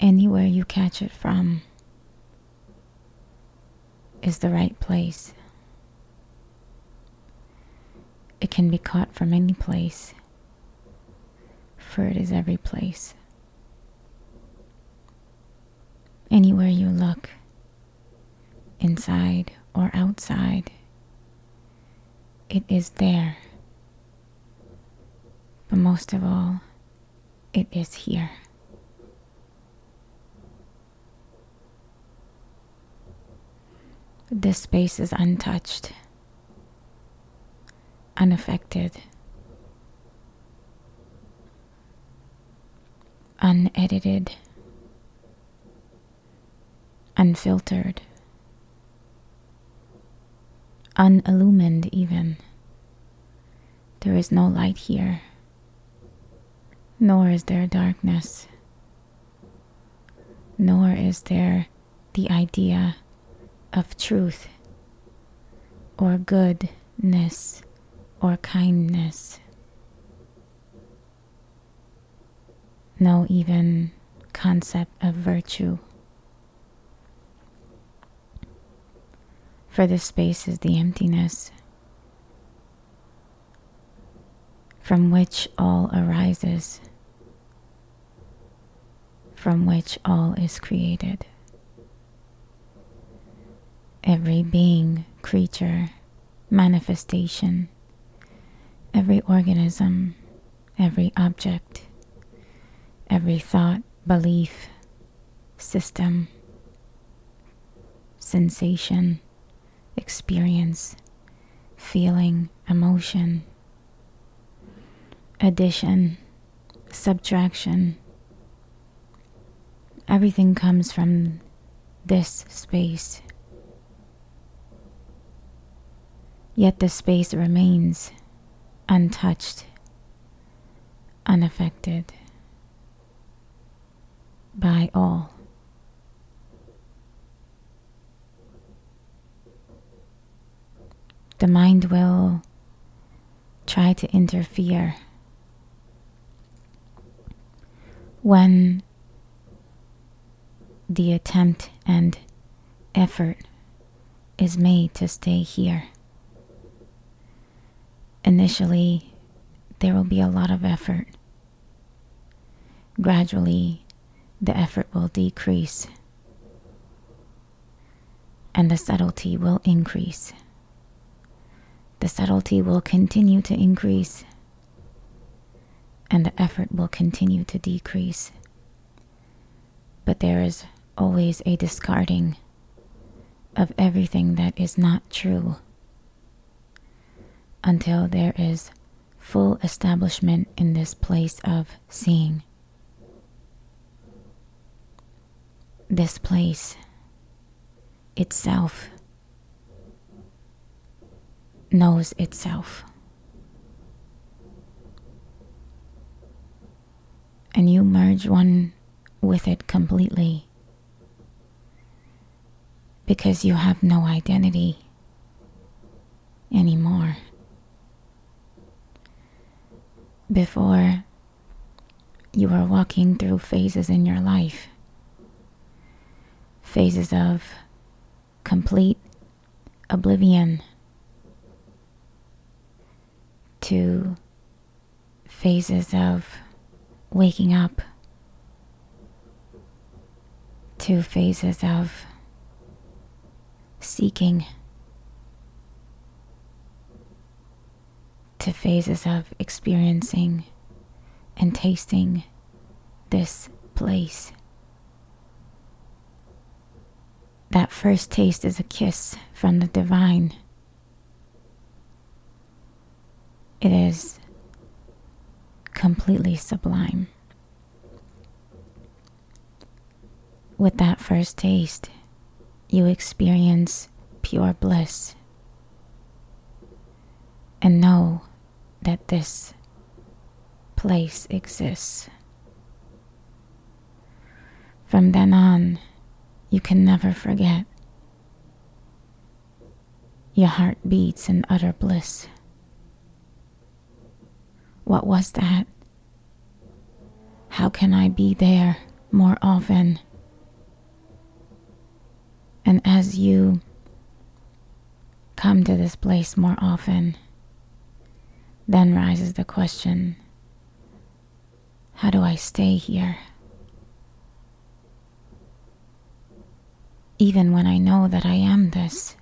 Anywhere you catch it from is the right place. It can be caught from any place, for it is every place. Anywhere you look, inside or outside, it is there. But most of all, it is here. This space is untouched, unaffected, unedited, unfiltered, unillumined, even. There is no light here, nor is there darkness, nor is there the idea of truth or goodness or kindness. No even concept of virtue. For this space is the emptiness from which all arises, from which all is created every being, creature, manifestation, every organism, every object, every thought, belief, system, sensation, experience, feeling, emotion, addition, subtraction. Everything comes from this space Yet the space remains untouched, unaffected by all. The mind will try to interfere when the attempt and effort is made to stay here. Initially, there will be a lot of effort. Gradually, the effort will decrease and the subtlety will increase. The subtlety will continue to increase and the effort will continue to decrease. But there is always a discarding of everything that is not true until there is full establishment in this place of seeing. This place itself knows itself. And you merge one with it completely because you have no identity anymore before you are walking through phases in your life. Phases of complete oblivion to phases of waking up to phases of seeking to phases of experiencing and tasting this place. That first taste is a kiss from the divine. It is completely sublime. With that first taste, you experience pure bliss and know that this place exists. From then on, you can never forget. Your heart beats in utter bliss. What was that? How can I be there more often. And as you come to this place more often, then rises the question how do I stay here? Even when I know that I am this,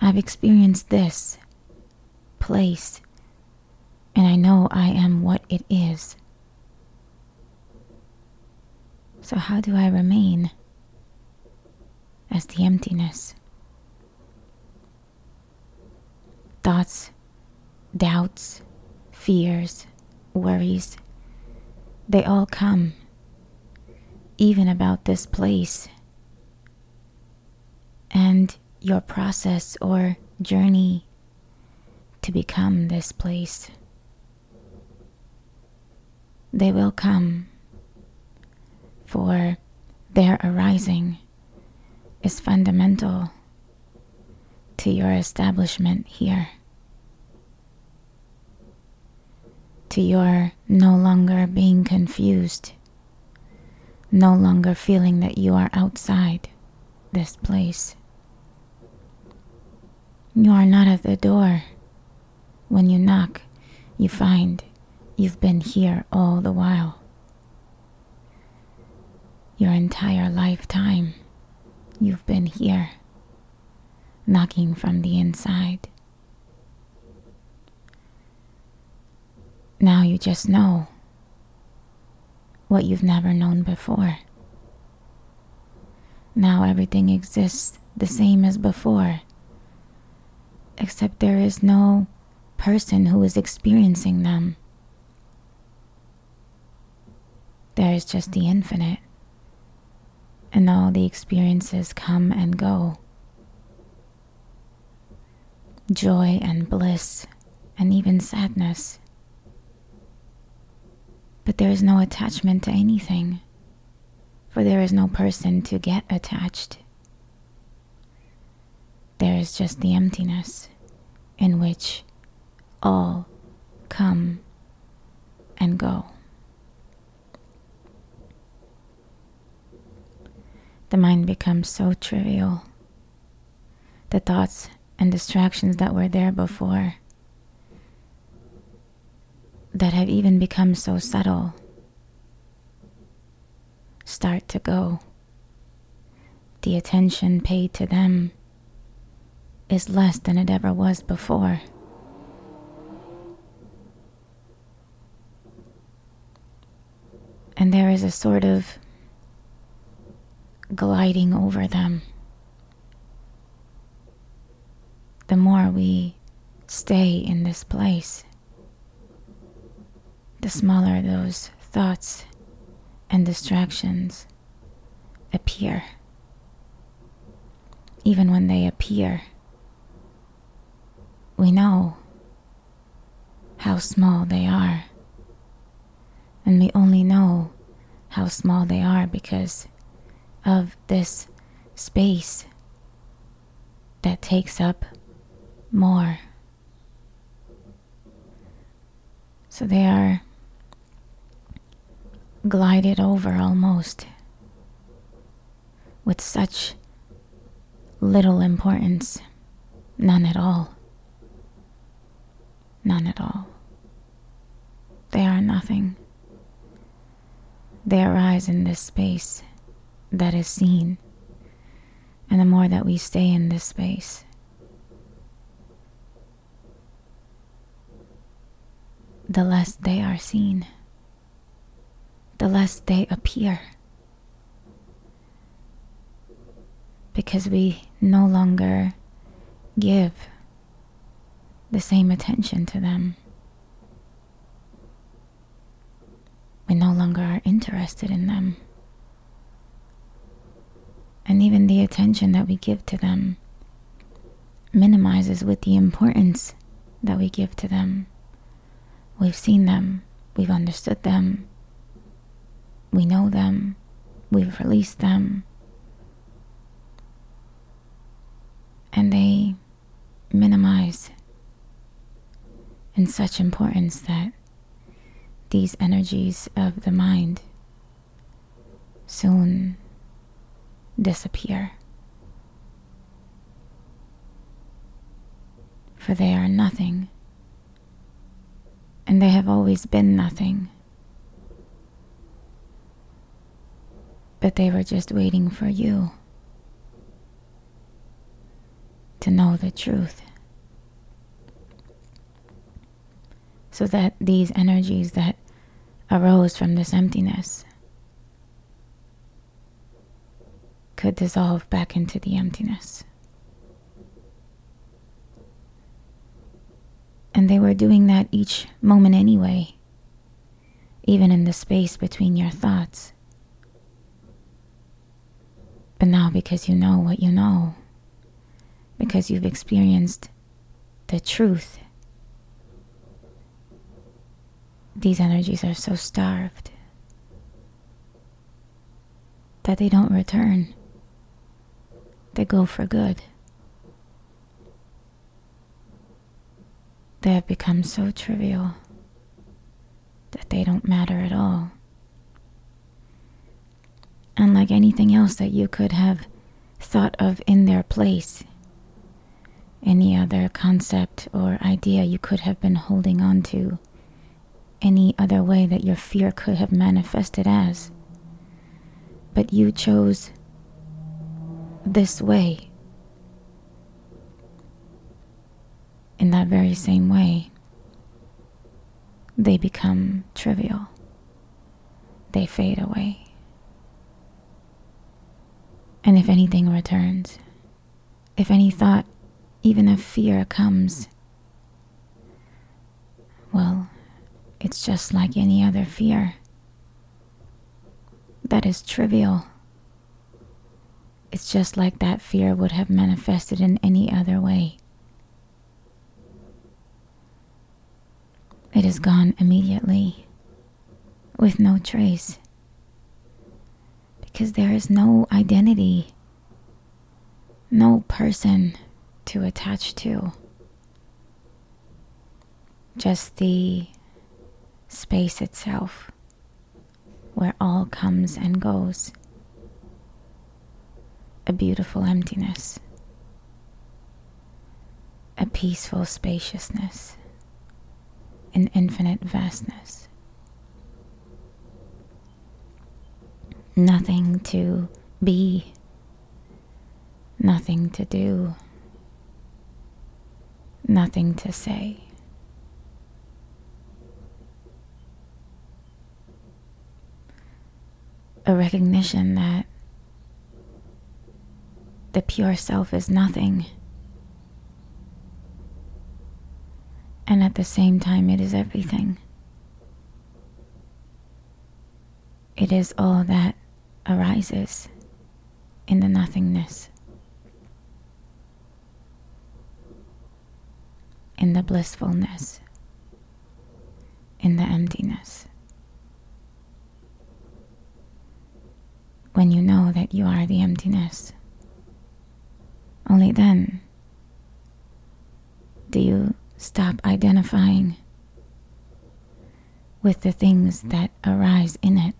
I've experienced this place, and I know I am what it is. So, how do I remain as the emptiness? Thoughts, doubts, fears, worries, they all come, even about this place and your process or journey to become this place. They will come, for their arising is fundamental to your establishment here. To your no longer being confused, no longer feeling that you are outside this place. You are not at the door. When you knock, you find you've been here all the while. Your entire lifetime, you've been here, knocking from the inside. Now you just know what you've never known before. Now everything exists the same as before, except there is no person who is experiencing them. There is just the infinite, and all the experiences come and go. Joy and bliss, and even sadness but there is no attachment to anything, for there is no person to get attached. There is just the emptiness in which all come and go. The mind becomes so trivial. The thoughts and distractions that were there before that have even become so subtle start to go. The attention paid to them is less than it ever was before. And there is a sort of gliding over them. The more we stay in this place, the smaller those thoughts and distractions appear. Even when they appear, we know how small they are. And we only know how small they are because of this space that takes up more. So they are glided over almost with such little importance, none at all. None at all. They are nothing. They arise in this space that is seen, and the more that we stay in this space, the less they are seen the less they appear. Because we no longer give the same attention to them. We no longer are interested in them. And even the attention that we give to them minimizes with the importance that we give to them. We've seen them, we've understood them, we know them, we've released them, and they minimize in such importance that these energies of the mind soon disappear. For they are nothing, and they have always been nothing. But they were just waiting for you to know the truth. So that these energies that arose from this emptiness could dissolve back into the emptiness. And they were doing that each moment anyway, even in the space between your thoughts. But now, because you know what you know, because you've experienced the truth, these energies are so starved that they don't return. They go for good. They have become so trivial that they don't matter at all. Unlike anything else that you could have thought of in their place, any other concept or idea you could have been holding on to, any other way that your fear could have manifested as. But you chose this way. In that very same way, they become trivial. They fade away. And if anything returns, if any thought, even of fear, comes, well, it's just like any other fear. That is trivial. It's just like that fear would have manifested in any other way. It is gone immediately, with no trace, because there is no identity, no person to attach to, just the space itself where all comes and goes. A beautiful emptiness, a peaceful spaciousness, an infinite vastness. Nothing to be, nothing to do, nothing to say. a recognition that the pure self is nothing. And at the same time, it is everything. It is all that arises in the nothingness, in the blissfulness, in the emptiness. when you know that you are the emptiness. Only then do you stop identifying with the things that arise in it.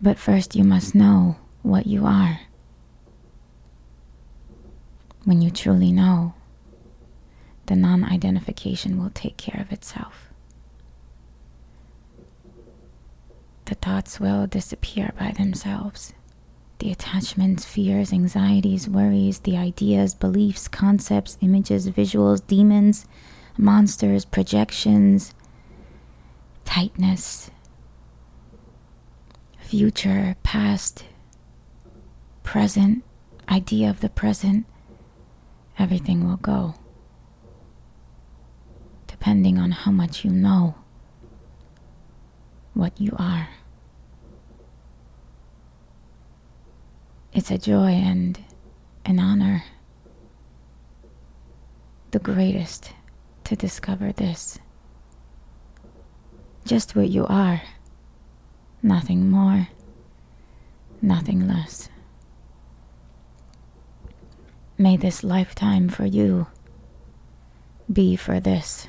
But first, you must know what you are. When you truly know, the non identification will take care of itself. the thoughts will disappear by themselves. The attachments, fears, anxieties, worries, the ideas, beliefs, concepts, images, visuals, demons, monsters, projections, tightness, future, past, present, idea of the present, everything will go. Depending on how much you know what you are. It's a joy and an honor, the greatest, to discover this. Just what you are, nothing more, nothing less. May this lifetime for you be for this,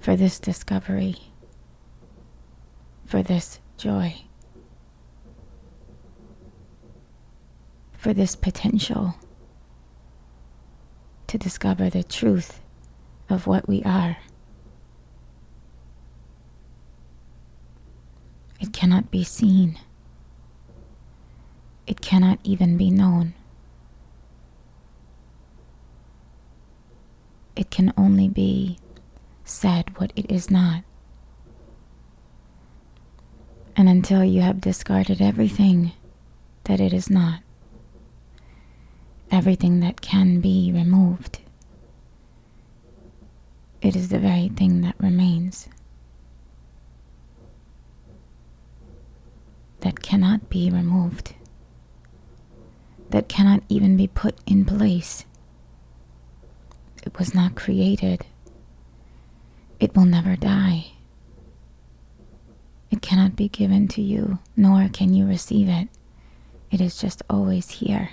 for this discovery for this joy, for this potential to discover the truth of what we are. It cannot be seen. It cannot even be known. It can only be said what it is not. And until you have discarded everything that it is not, everything that can be removed, it is the very thing that remains. That cannot be removed, that cannot even be put in place. It was not created. It will never die. It cannot be given to you, nor can you receive it. It is just always here.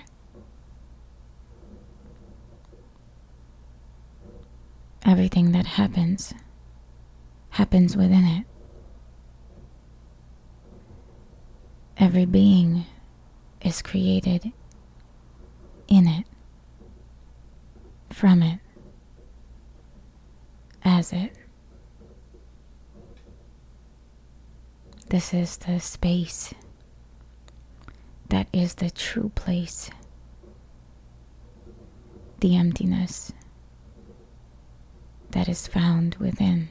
Everything that happens happens within it. Every being is created in it, from it, as it. This is the space that is the true place, the emptiness that is found within.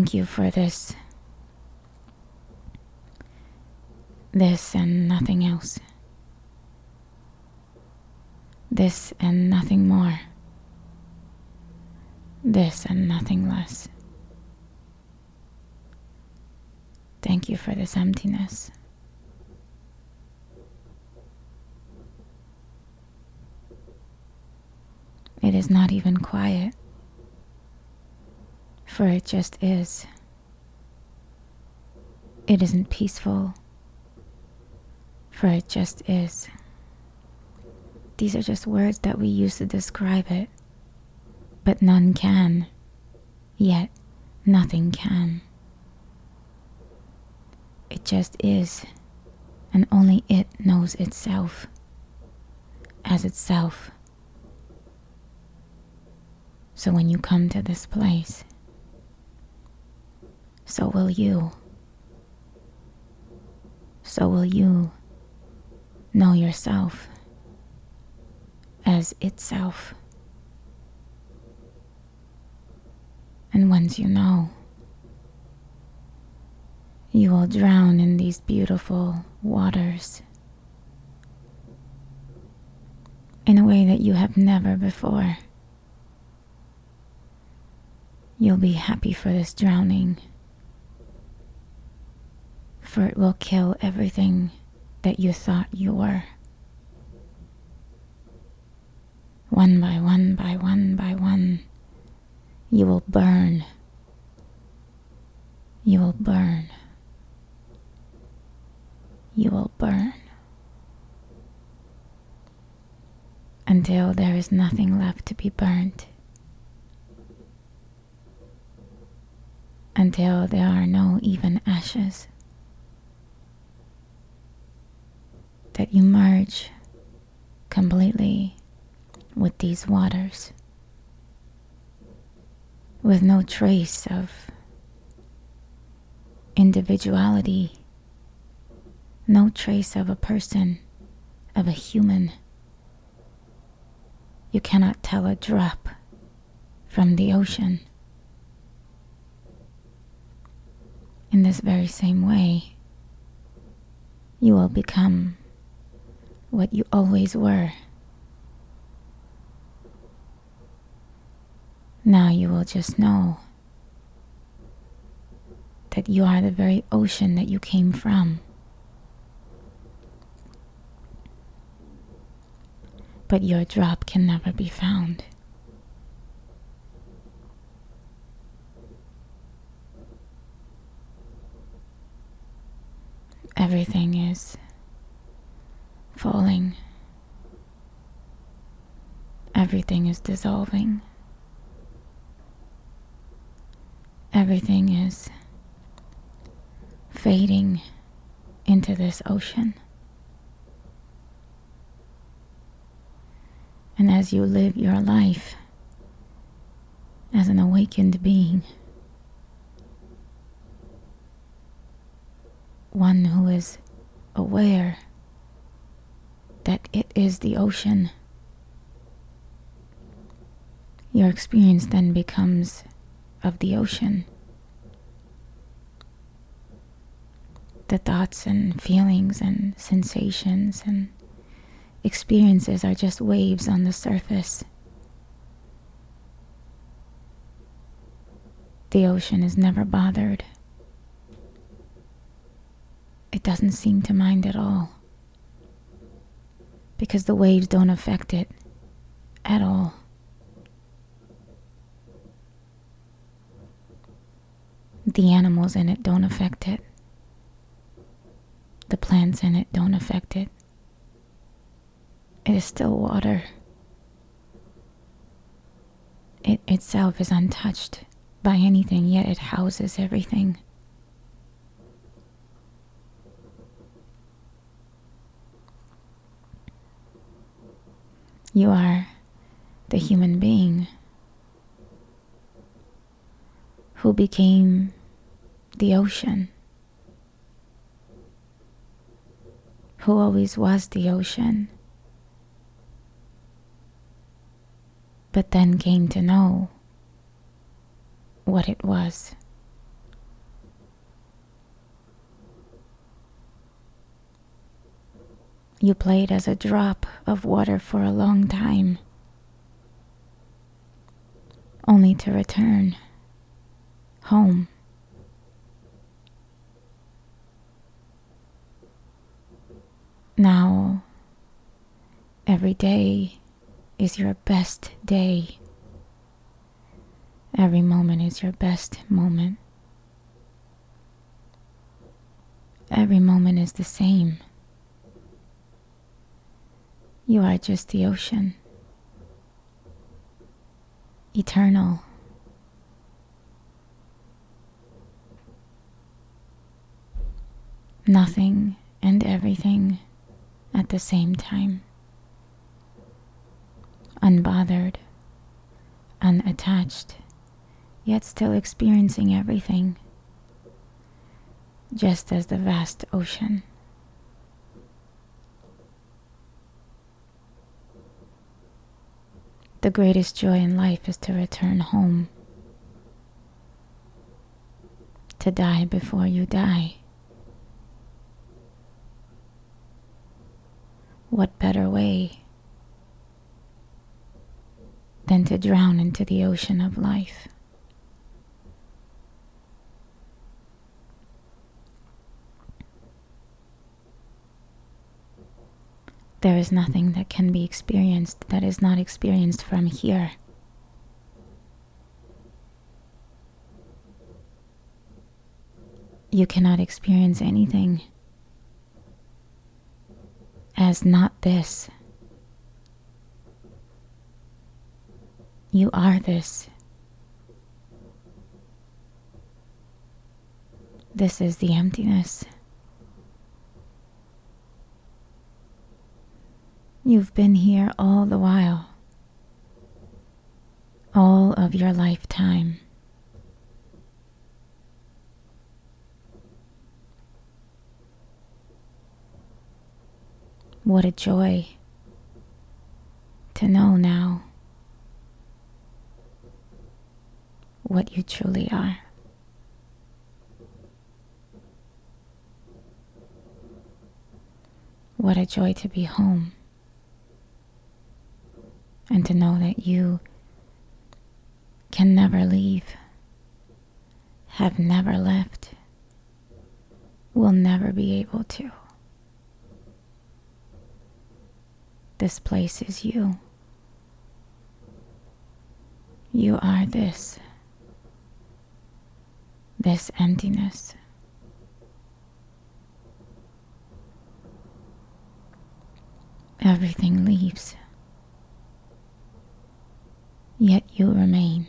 Thank you for this, this and nothing else, this and nothing more this and nothing less. Thank you for this emptiness. It is not even quiet, for it just is. It isn't peaceful, for it just is. These are just words that we use to describe it but none can, yet nothing can. It just is, and only it knows itself as itself. So when you come to this place, so will you. So will you know yourself as itself. And once you know, you will drown in these beautiful waters in a way that you have never before. You'll be happy for this drowning, for it will kill everything that you thought you were. One by one by one by one you will burn. You will burn. You will burn. Until there is nothing left to be burnt. Until there are no even ashes. That you merge completely with these waters with no trace of individuality, no trace of a person, of a human. You cannot tell a drop from the ocean. In this very same way, you will become what you always were. Now you will just know that you are the very ocean that you came from. But your drop can never be found. Everything is falling. Everything is dissolving. everything is fading into this ocean. And as you live your life as an awakened being, one who is aware that it is the ocean, your experience then becomes of the ocean. The thoughts and feelings and sensations and experiences are just waves on the surface. The ocean is never bothered. It doesn't seem to mind at all. Because the waves don't affect it at all. The animals in it don't affect it. The plants in it don't affect it. It is still water. It itself is untouched by anything, yet it houses everything. You are the human being who became the ocean, who always was the ocean, but then came to know what it was. You played as a drop of water for a long time, only to return home. Now, every day is your best day. Every moment is your best moment. Every moment is the same. You are just the ocean, eternal. Nothing and everything at the same time. Unbothered, unattached, yet still experiencing everything, just as the vast ocean. The greatest joy in life is to return home, to die before you die. What better way than to drown into the ocean of life? There is nothing that can be experienced that is not experienced from here. You cannot experience anything as not this. You are this. This is the emptiness. You've been here all the while, all of your lifetime. What a joy to know now what you truly are. What a joy to be home and to know that you can never leave, have never left, will never be able to. This place is you. You are this, this emptiness. Everything leaves yet you remain.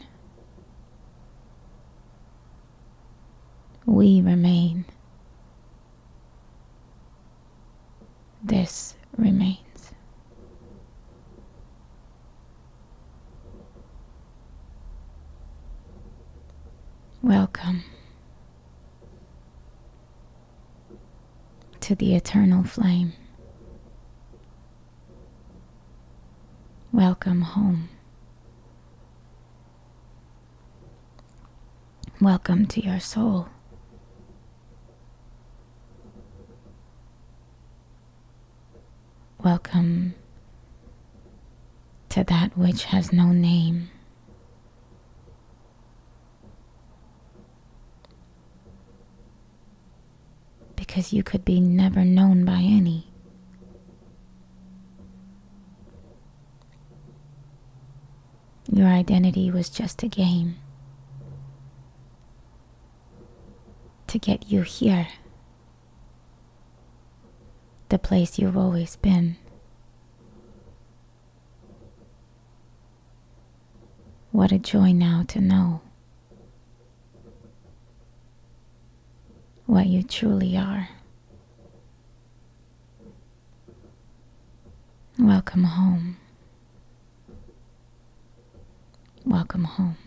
We remain. This remains. Welcome to the eternal flame. Welcome home. Welcome to your soul. Welcome to that which has no name. Because you could be never known by any. Your identity was just a game to get you here the place you've always been. What a joy now to know what you truly are. Welcome home. Welcome home.